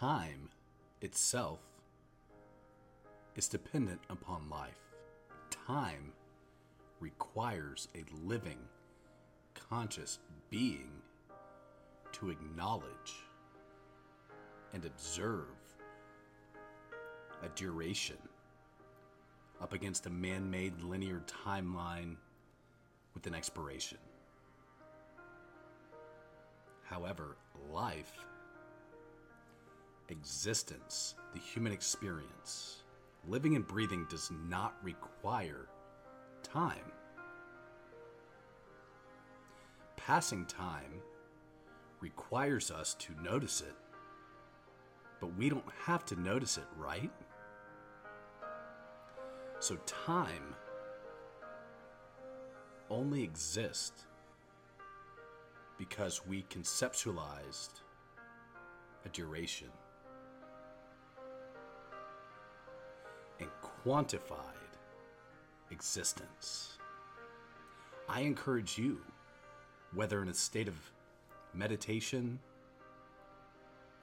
time itself is dependent upon life. Time requires a living, conscious being to acknowledge and observe a duration up against a man made linear timeline with an expiration. However, life, existence, the human experience, living and breathing does not require time. Passing time requires us to notice it, but we don't have to notice it, right? So time only exists because we conceptualized a duration quantified existence. I encourage you, whether in a state of meditation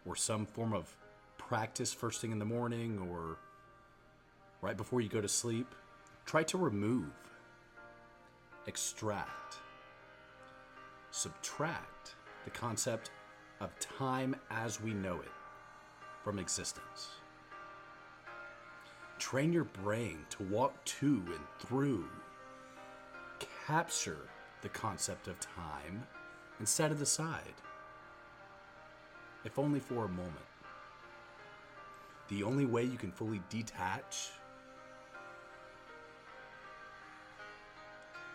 or some form of practice first thing in the morning or right before you go to sleep, try to remove, extract, subtract the concept of time as we know it from existence. Train your brain to walk to and through, capture the concept of time and set it aside, if only for a moment. The only way you can fully detach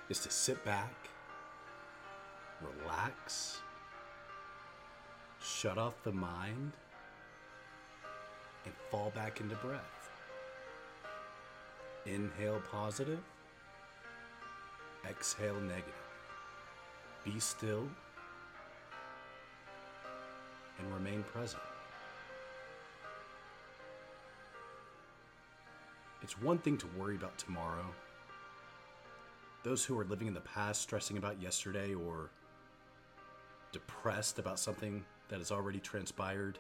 is to sit back, relax, shut off the mind, and fall back into breath. Inhale positive, exhale negative. Be still and remain present. It's one thing to worry about tomorrow. Those who are living in the past, stressing about yesterday, or depressed about something that has already transpired,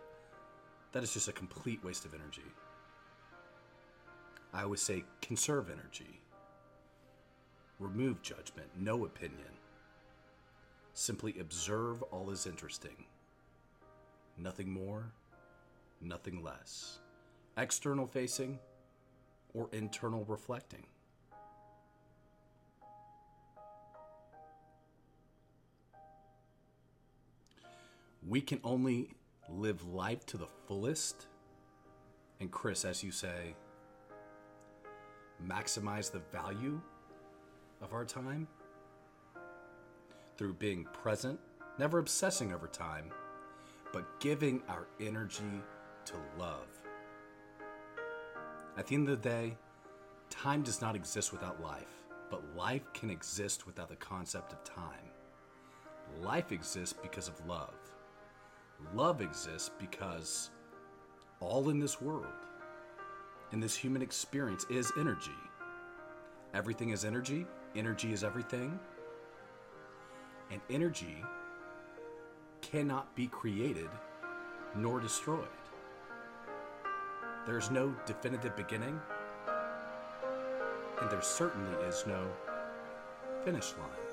that is just a complete waste of energy. I always say conserve energy, remove judgment, no opinion. Simply observe all is interesting. Nothing more, nothing less. External facing or internal reflecting. We can only live life to the fullest. And Chris, as you say, maximize the value of our time through being present, never obsessing over time, but giving our energy to love. At the end of the day, time does not exist without life, but life can exist without the concept of time. Life exists because of love. Love exists because all in this world, in this human experience, is energy. Everything is energy, energy is everything, and energy cannot be created nor destroyed. There's no definitive beginning, and there certainly is no finish line.